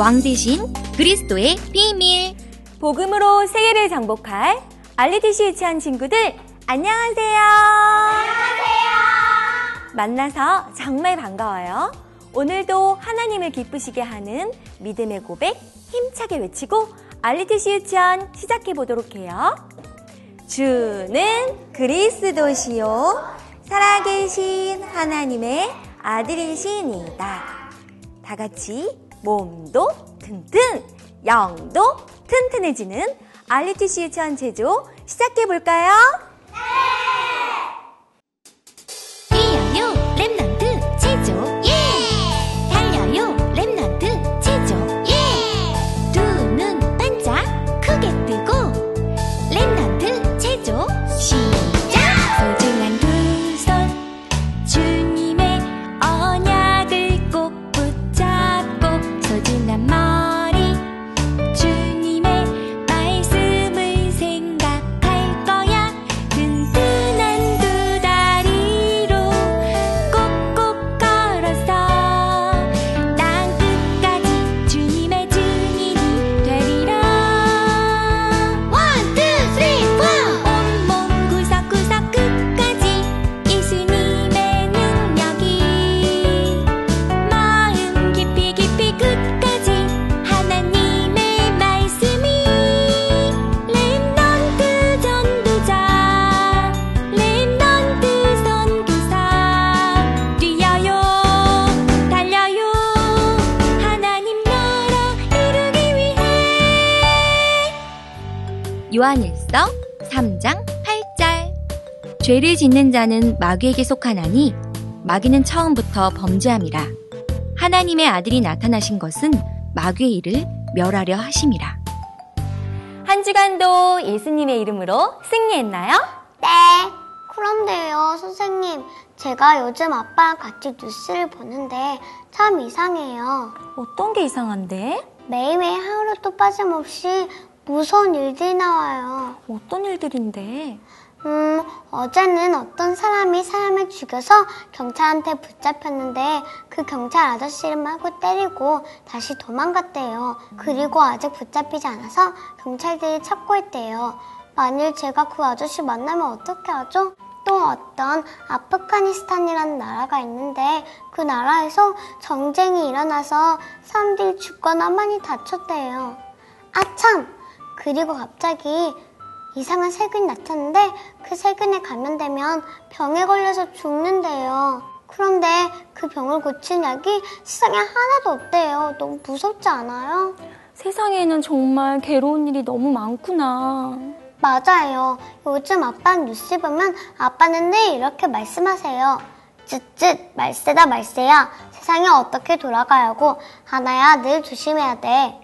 왕 대신 그리스도의 비밀. 복음으로 세계를 정복할 알리티시 유치한 친구들 안녕하세요. 안녕하세요. 만나서 정말 반가워요. 오늘도 하나님을 기쁘시게 하는 믿음의 고백 힘차게 외치고 알리티시 유치원 시작해 보도록 해요. 주는 그리스도시요 살아계신 하나님의 아들이시니다. 다 같이 몸도 튼튼, 영도 튼튼해지는 알리티 시 유치원 제조 시작해 볼까요? 뛰어요 죄를 짓는 자는 마귀에게 속하나니 마귀는 처음부터 범죄함이라 하나님의 아들이 나타나신 것은 마귀의 일을 멸하려 하심이라 한 주간도 예수님의 이름으로 승리했나요? 네. 그런데요, 선생님. 제가 요즘 아빠랑 같이 뉴스를 보는데 참 이상해요. 어떤 게 이상한데? 매일매일 하루도 빠짐없이 무서운 일들이 나와요. 어떤 일들인데? 음, 어제는 어떤 사람이 사람을 죽여서 경찰한테 붙잡혔는데 그 경찰 아저씨를 마구 때리고 다시 도망갔대요. 그리고 아직 붙잡히지 않아서 경찰들이 찾고 있대요. 만일 제가 그 아저씨 만나면 어떻게 하죠? 또 어떤 아프가니스탄이라는 나라가 있는데 그 나라에서 전쟁이 일어나서 사람들이 죽거나 많이 다쳤대요. 아참! 그리고 갑자기 이상한 세균이 나타났는데 그 세균에 감염되면 병에 걸려서 죽는데요. 그런데 그 병을 고치는 약이 세상에 하나도 없대요. 너무 무섭지 않아요? 세상에는 정말 괴로운 일이 너무 많구나. 맞아요. 요즘 아빠는 뉴스 보면 아빠는 늘 이렇게 말씀하세요. 쯧쯧 말세다 말세야. 세상이 어떻게 돌아가야고 하나야 늘 조심해야 돼.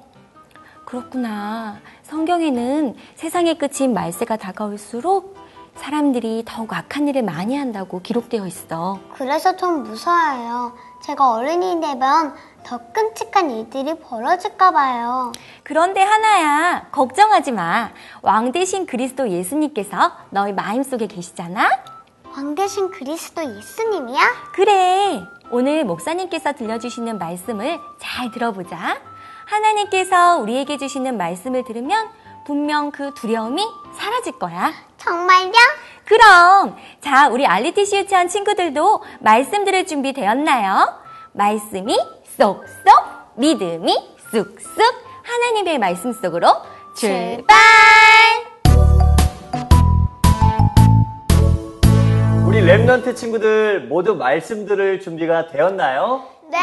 그렇구나. 성경에는 세상의 끝인 말세가 다가올수록 사람들이 더욱 악한 일을 많이 한다고 기록되어 있어. 그래서 좀 무서워요. 제가 어른이 되면 더 끔찍한 일들이 벌어질까 봐요. 그런데 하나야, 걱정하지 마. 왕 대신 그리스도 예수님께서 너희 마음속에 계시잖아? 왕 대신 그리스도 예수님이야? 그래. 오늘 목사님께서 들려주시는 말씀을 잘 들어보자. 하나님께서 우리에게 주시는 말씀을 들으면 분명 그 두려움이 사라질 거야. 정말요? 그럼 자 우리 알리티시 유치원 친구들도 말씀 들을 준비 되었나요? 말씀이 쏙쏙 믿음이 쑥쑥 하나님의 말씀 속으로 출발! 우리 Remnant 친구들 모두 말씀 들을 준비가 되었나요? 네!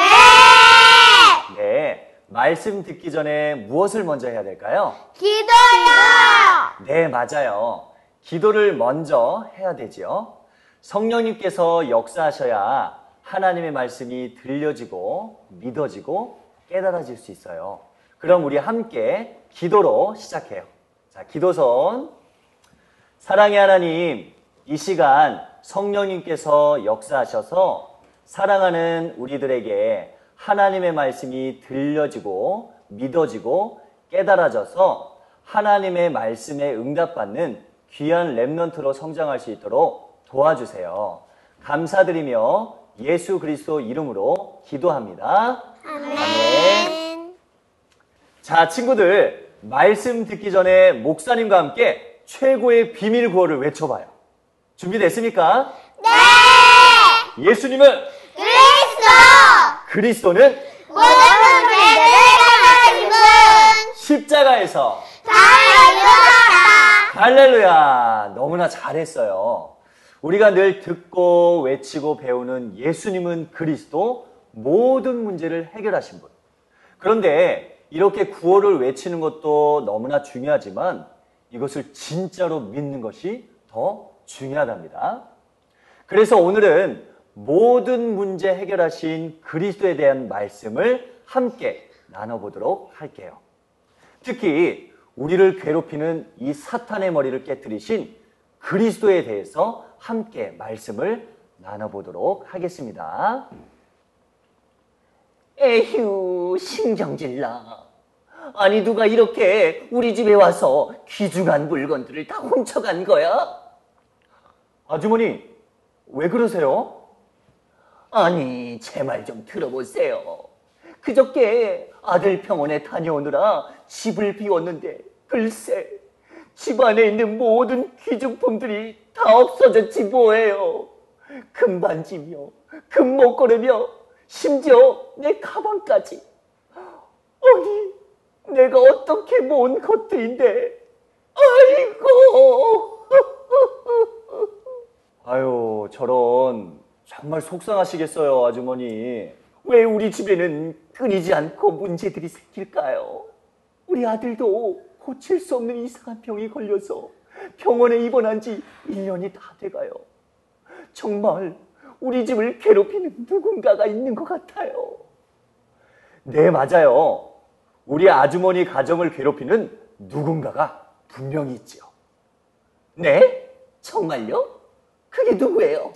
네. 말씀 듣기 전에 무엇을 먼저 해야 될까요? 기도요! 네, 맞아요. 기도를 먼저 해야 되지요. 성령님께서 역사하셔야 하나님의 말씀이 들려지고 믿어지고 깨달아질 수 있어요. 그럼 우리 함께 기도로 시작해요. 자, 기도선. 사랑의 하나님, 이 시간 성령님께서 역사하셔서 사랑하는 우리들에게 하나님의 말씀이 들려지고 믿어지고 깨달아져서 하나님의 말씀에 응답받는 귀한 랩넌트로 성장할 수 있도록 도와주세요. 감사드리며 예수 그리스도 이름으로 기도합니다. 아멘. 자, 친구들, 말씀 듣기 전에 목사님과 함께 최고의 비밀 구호를 외쳐봐요. 준비됐습니까? 네! 예수님은 그리스도! 그리스도는 모든 문제를 해결하신 분! 십자가에서 다 이루었다! 할렐루야! 너무나 잘했어요. 우리가 늘 듣고 외치고 배우는 예수님은 그리스도 모든 문제를 해결하신 분. 그런데 이렇게 구호를 외치는 것도 너무나 중요하지만 이것을 진짜로 믿는 것이 더 중요하답니다. 그래서 오늘은 모든 문제 해결하신 그리스도에 대한 말씀을 함께 나눠보도록 할게요. 특히 우리를 괴롭히는 이 사탄의 머리를 깨뜨리신 그리스도에 대해서 함께 말씀을 나눠보도록 하겠습니다. 에휴, 신경질 나. 아니, 누가 이렇게 우리 집에 와서 귀중한 물건들을 다 훔쳐간 거야? 아주머니, 왜 그러세요? 아니, 제 말 좀 들어보세요. 그저께 아들 병원에 다녀오느라 집을 비웠는데, 글쎄, 집 안에 있는 모든 귀중품들이 다 없어졌지 뭐예요. 금반지며, 금목걸이며, 심지어 내 가방까지. 아니, 내가 어떻게 모은 것들인데, 아이고. 아유, 저런, 정말 속상하시겠어요, 아주머니. 왜 우리 집에는 끊이지 않고 문제들이 생길까요? 우리 아들도 고칠 수 없는 이상한 병이 걸려서 병원에 입원한 지 1년이 다 돼가요. 정말 우리 집을 괴롭히는 누군가가 있는 것 같아요. 네, 맞아요. 우리 아주머니 가정을 괴롭히는 누군가가 분명히 있지요. 네? 정말요? 그게 누구예요?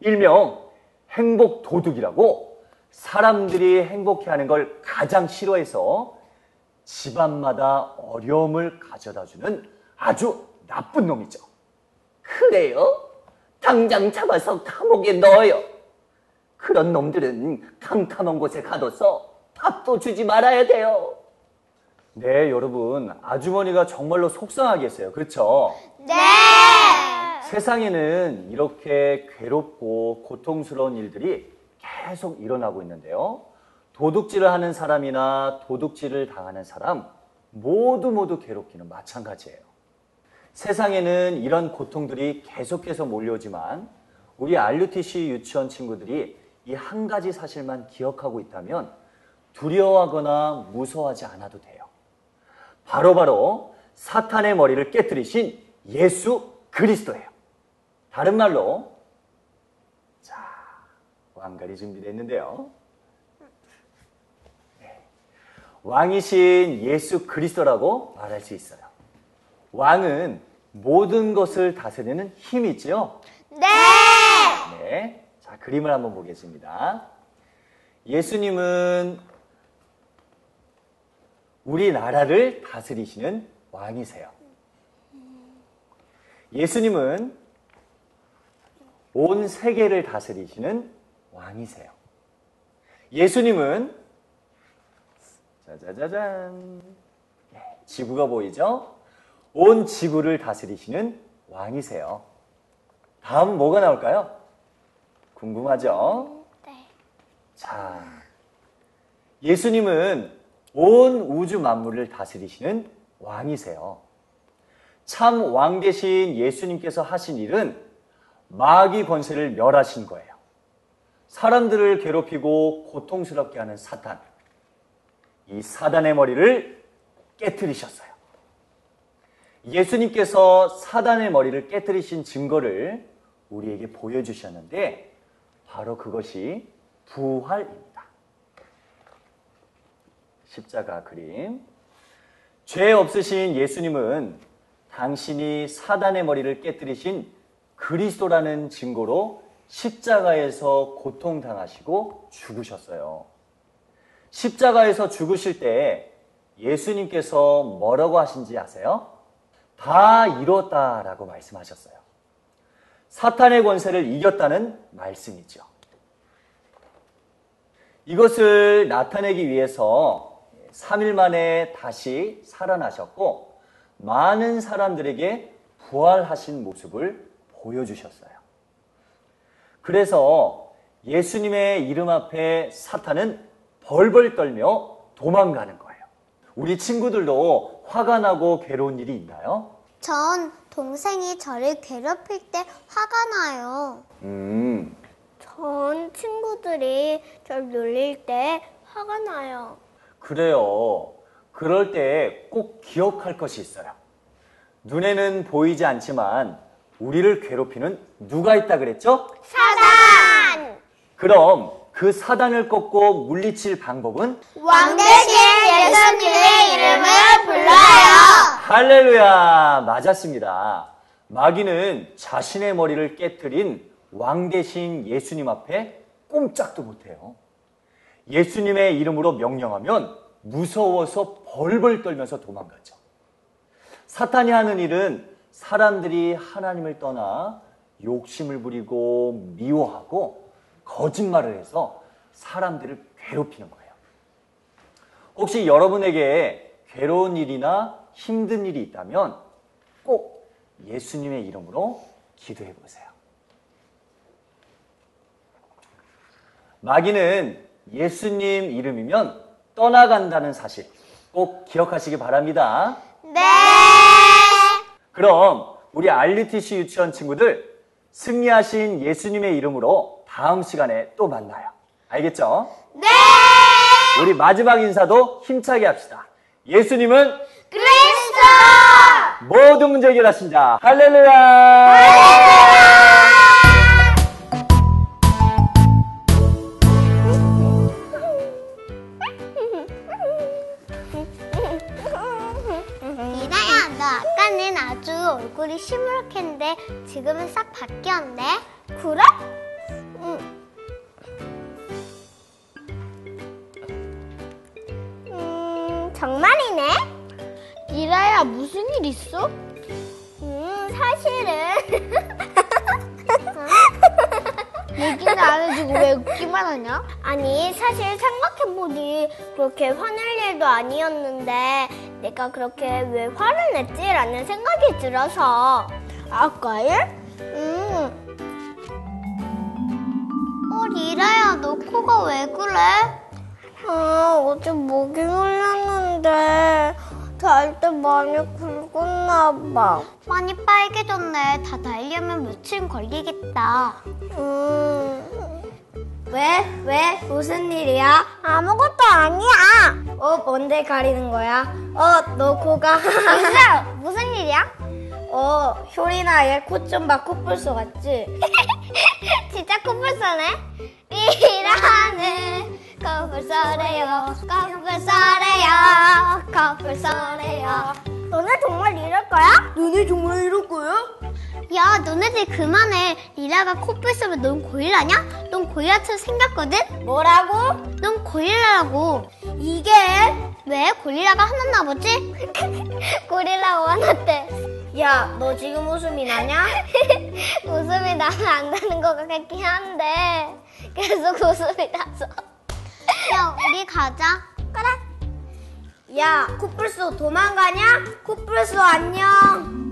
일명 행복 도둑이라고 사람들이 행복해하는 걸 가장 싫어해서 집안마다 어려움을 가져다 주는 아주 나쁜 놈이죠. 그래요? 당장 잡아서 감옥에 넣어요. 그런 놈들은 캄캄한 곳에 가둬서 밥도 주지 말아야 돼요. 네, 여러분. 아주머니가 정말로 속상하겠어요. 그렇죠? 네! 세상에는 이렇게 괴롭고 고통스러운 일들이 계속 일어나고 있는데요. 도둑질을 하는 사람이나 도둑질을 당하는 사람 모두 모두 괴롭기는 마찬가지예요. 세상에는 이런 고통들이 계속해서 몰려오지만 우리 RUTC 유치원 친구들이 이 한 가지 사실만 기억하고 있다면 두려워하거나 무서워하지 않아도 돼요. 바로바로 바로 사탄의 머리를 깨뜨리신 예수 그리스도예요. 다른 말로 자 왕갈이 준비됐는데요. 네. 왕이신 예수 그리스도라고 말할 수 있어요. 왕은 모든 것을 다스리는 힘이 있죠? 네! 네. 자, 그림을 한번 보겠습니다. 예수님은 우리나라를 다스리시는 왕이세요. 예수님은 온 세계를 다스리시는 왕이세요. 예수님은 짜자자잔 네, 지구가 보이죠? 온 지구를 다스리시는 왕이세요. 다음 뭐가 나올까요? 궁금하죠? 네. 자, 예수님은 온 우주 만물을 다스리시는 왕이세요. 참왕 대신 예수님께서 하신 일은 마귀 권세를 멸하신 거예요. 사람들을 괴롭히고 고통스럽게 하는 사탄. 이 사단의 머리를 깨뜨리셨어요. 예수님께서 사단의 머리를 깨뜨리신 증거를 우리에게 보여주셨는데 바로 그것이 부활입니다. 십자가 그림. 죄 없으신 예수님은 당신이 사단의 머리를 깨뜨리신 그리스도라는 증거로 십자가에서 고통당하시고 죽으셨어요. 십자가에서 죽으실 때 예수님께서 뭐라고 하신지 아세요? 다 이뤘다라고 말씀하셨어요. 사탄의 권세를 이겼다는 말씀이죠. 이것을 나타내기 위해서 3일 만에 다시 살아나셨고 많은 사람들에게 부활하신 모습을 보여주셨어요. 그래서 예수님의 이름 앞에 사탄은 벌벌 떨며 도망가는 거예요. 우리 친구들도 화가 나고 괴로운 일이 있나요? 전 동생이 저를 괴롭힐 때 화가 나요. 음, 전 친구들이 절 놀릴 때 화가 나요. 그래요. 그럴 때 꼭 기억할 것이 있어요. 눈에는 보이지 않지만 우리를 괴롭히는 누가 있다 그랬죠? 사단! 그럼 그 사단을 꺾고 물리칠 방법은 왕 대신 예수님의 이름을 불러요. 할렐루야! 맞았습니다. 마귀는 자신의 머리를 깨뜨린 왕 대신 예수님 앞에 꼼짝도 못해요. 예수님의 이름으로 명령하면 무서워서 벌벌 떨면서 도망가죠. 사탄이 하는 일은 사람들이 하나님을 떠나 욕심을 부리고 미워하고 거짓말을 해서 사람들을 괴롭히는 거예요. 혹시 여러분에게 괴로운 일이나 힘든 일이 있다면 꼭 예수님의 이름으로 기도해 보세요. 마귀는 예수님 이름이면 떠나간다는 사실 꼭 기억하시기 바랍니다. 네. 그럼 우리 RUTC 유치원 친구들 승리하신 예수님의 이름으로 다음 시간에 또 만나요. 알겠죠? 네. 우리 마지막 인사도 힘차게 합시다. 예수님은 그리스도! 모든 문제 해결하신 자. 할렐루야! 이나야, 얼굴이 시무룩했는데 지금은 싹 바뀌었네. 그래? 응. 음, 정말이네. 이라야, 무슨 일 있어? 음, 사실은. 얘기는 안 해주고 왜 웃기만 하냐? 아니, 사실 생각해보니 그렇게 화낼 일도 아니었는데 내가 그렇게 왜 화를 냈지 라는 생각이 들어서. 아까일? 응. 어, 리라야, 너 코가 왜 그래? 아, 어제 목이 물렸는데 잘 때 많이 굵었나 봐. 많이 빨개졌네. 다 날려면 며칠 걸리겠다. 음. 왜? 왜? 무슨 일이야? 아무것도 아니야. 어, 뭔데 가리는 거야? 어, 너 코가. 진짜 무슨 일이야? 어, 효리나 얘 코 좀 봐. 코뿔소 같지? 진짜 코뿔소네? 이라는 코뿔소래요. 코뿔소래요. 코뿔소래요. 너네 정말 이럴 거야? 너네 정말 이럴 거야? 야, 너네들 그만해. 리라가 코뿔소면 넌 고릴라냐? 넌 고릴라처럼 생겼거든? 뭐라고? 넌 고릴라라고. 이게? 왜? 고릴라가 화났나 보지? 고릴라가 화났대. 야, 너 지금 웃음이 나냐? 웃음이 나면 안 나는 것 같긴 한데 계속 웃음이 나서. 야, 우리 가자. 그래. 야, 코뿔소 도망가냐? 코뿔소 안녕.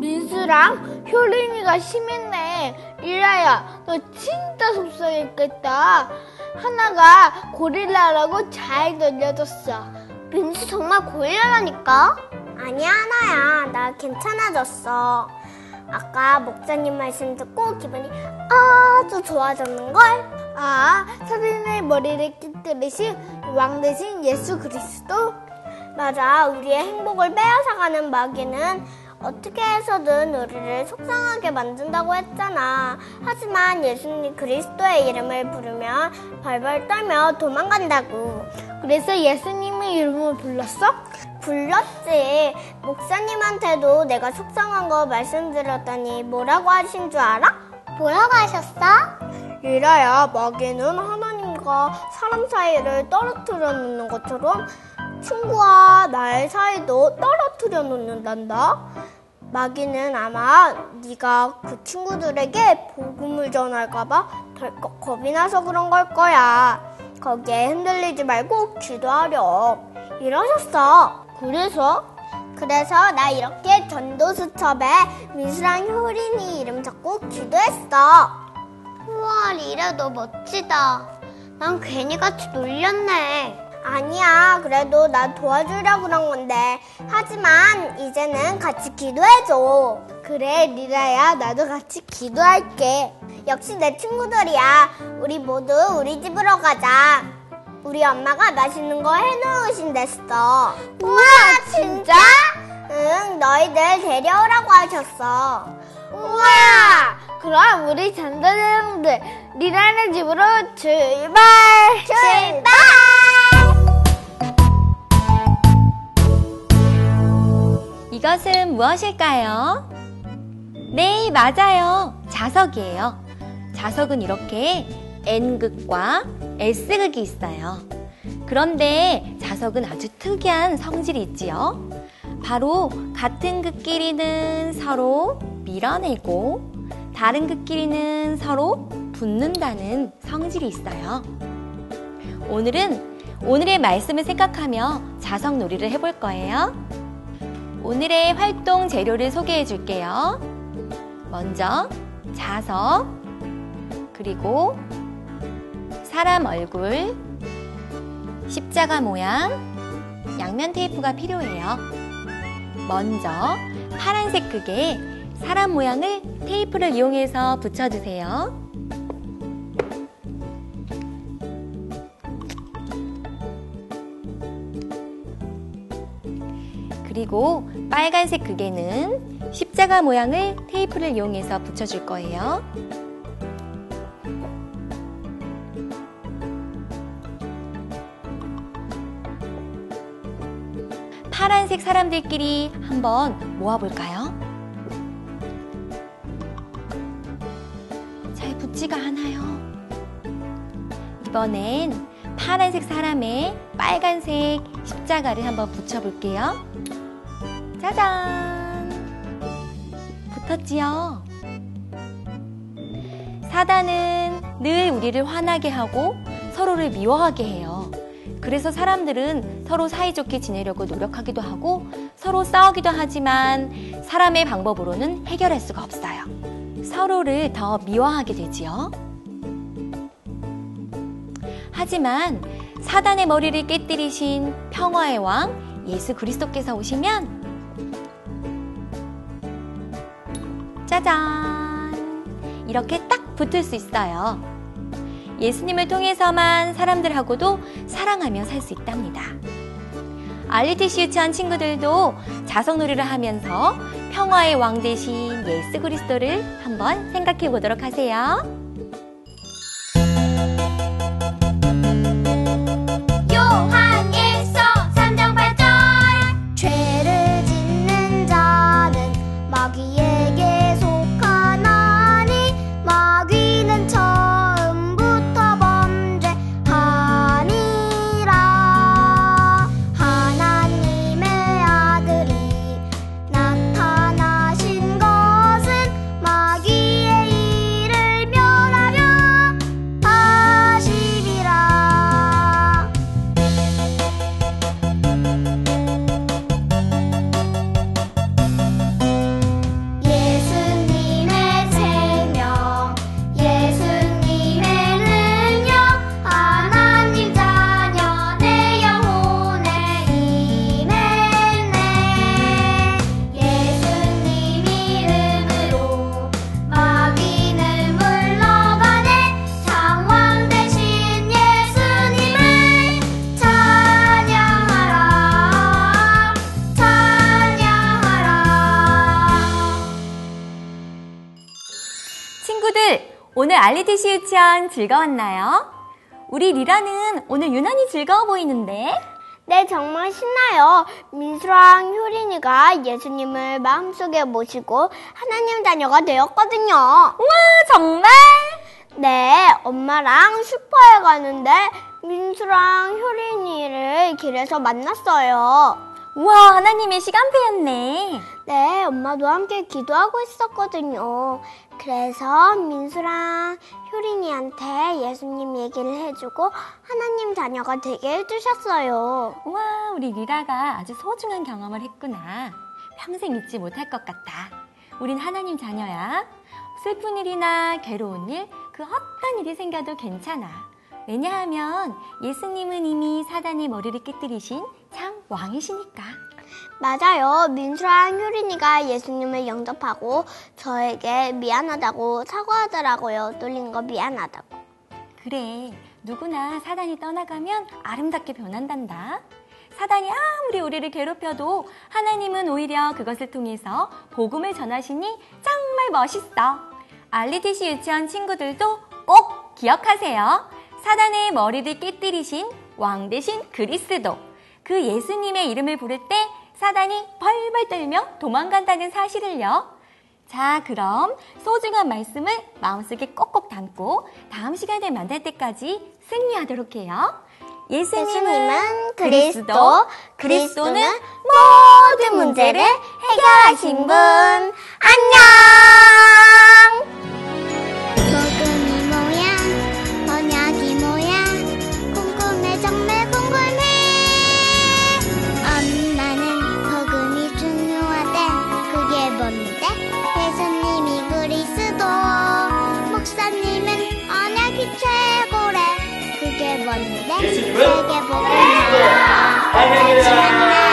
민수랑 효린이가 심했네. 리라야, 너 진짜 속상했겠다. 하나가 고릴라라고 잘 놀려줬어. 민수 정말 고릴라라니까? 아니야, 하나야. 나 괜찮아졌어. 아까 목사님 말씀 듣고 기분이 아주 좋아졌는걸? 아, 서린의 머리를 깨뜨리신 왕 대신 예수 그리스도? 맞아. 우리의 행복을 빼앗아가는 마귀는 어떻게 해서든 우리를 속상하게 만든다고 했잖아. 하지만 예수님 그리스도의 이름을 부르면 벌벌 떨며 도망간다고. 그래서 예수님의 이름을 불렀어? 불렀지. 목사님한테도 내가 속상한 거 말씀드렸더니 뭐라고 하신 줄 알아? 뭐라고 하셨어? 리라야, 마귀는 하나님과 사람 사이를 떨어뜨려 놓는 것처럼 친구와 나의 사이도 떨어뜨려 놓는단다. 마귀는 아마 네가 그 친구들에게 복음을 전할까봐 덜컥 겁이 나서 그런 걸 거야. 거기에 흔들리지 말고 기도하렴. 이러셨어. 그래서? 그래서 나 이렇게 전도수첩에 민수랑 효린이 이름 적고 기도했어. 우와, 너 멋지다. 난 괜히 같이 놀렸네. 아니야. 그래도 나 도와주려고 그런 건데. 하지만 이제는 같이 기도해줘. 그래, 리라야. 나도 같이 기도할게. 역시 내 친구들이야. 우리 모두 우리 집으로 가자. 우리 엄마가 맛있는 거 해놓으신댔어. 우와, 진짜? 응, 너희들 데려오라고 하셨어. 우와! 그럼 우리 전도대원들 리라네 집으로 출발! 출발! 이것은 무엇일까요? 네, 맞아요. 자석이에요. 자석은 이렇게 N극과 S극이 있어요. 그런데 자석은 아주 특이한 성질이 있지요. 바로 같은 극끼리는 서로 밀어내고 다른 극끼리는 서로 붙는다는 성질이 있어요. 오늘은 오늘의 말씀을 생각하며 자석 놀이를 해볼 거예요. 오늘의 활동 재료를 소개해 줄게요. 먼저 자석, 그리고 사람 얼굴, 십자가 모양, 양면 테이프가 필요해요. 먼저 파란색 극에 사람 모양을 테이프를 이용해서 붙여주세요. 그리고 빨간색 극에는 십자가 모양을 테이프를 이용해서 붙여줄 거예요. 파란색 사람들끼리 한번 모아볼까요? 잘 붙지가 않아요. 이번엔 파란색 사람에 빨간색 십자가를 한번 붙여볼게요. 짜잔! 붙었지요? 사단은 늘 우리를 화나게 하고 서로를 미워하게 해요. 그래서 사람들은 서로 사이좋게 지내려고 노력하기도 하고 서로 싸우기도 하지만 사람의 방법으로는 해결할 수가 없어요. 서로를 더 미워하게 되지요. 하지만 사단의 머리를 깨뜨리신 평화의 왕 예수 그리스도께서 오시면 짜잔! 이렇게 딱 붙을 수 있어요. 예수님을 통해서만 사람들하고도 사랑하며 살 수 있답니다. 알리티시 유치원 친구들도 자석놀이를 하면서 평화의 왕 대신 예수 그리스도를 한번 생각해 보도록 하세요. 알리티시 유치원 즐거웠나요? 우리 리라는 오늘 유난히 즐거워 보이는데? 네, 정말 신나요. 민수랑 효린이가 예수님을 마음속에 모시고 하나님 자녀가 되었거든요. 우와, 정말? 네, 엄마랑 슈퍼에 가는데 민수랑 효린이를 길에서 만났어요. 우와, 하나님의 시간표였네. 네, 엄마도 함께 기도하고 있었거든요. 그래서 민수랑 효린이한테 예수님 얘기를 해주고 하나님 자녀가 되게 해주셨어요. 와, 우리 리라가 아주 소중한 경험을 했구나. 평생 잊지 못할 것 같다. 우린 하나님 자녀야. 슬픈 일이나 괴로운 일, 그 어떤 일이 생겨도 괜찮아. 왜냐하면 예수님은 이미 사단의 머리를 깨뜨리신 참 왕이시니까. 맞아요. 민수랑 효린이가 예수님을 영접하고 저에게 미안하다고 사과하더라고요. 놀린 거 미안하다고. 그래, 누구나 사단이 떠나가면 아름답게 변한단다. 사단이 아무리 우리를 괴롭혀도 하나님은 오히려 그것을 통해서 복음을 전하시니 정말 멋있어. 알리티시 유치원 친구들도 꼭 기억하세요. 사단의 머리를 깨뜨리신 왕 대신 그리스도. 그 예수님의 이름을 부를 때 사단이 벌벌 떨며 도망간다는 사실을요. 자, 그럼 소중한 말씀을 마음속에 꼭꼭 담고 다음 시간에 만날 때까지 승리하도록 해요. 예수님은, 예수님은 그리스도, 그리스도, 그리스도는 그리스도는 모든 문제를 해결하신 분. 안녕! 예수님은 세계 복음이야 할렐루야!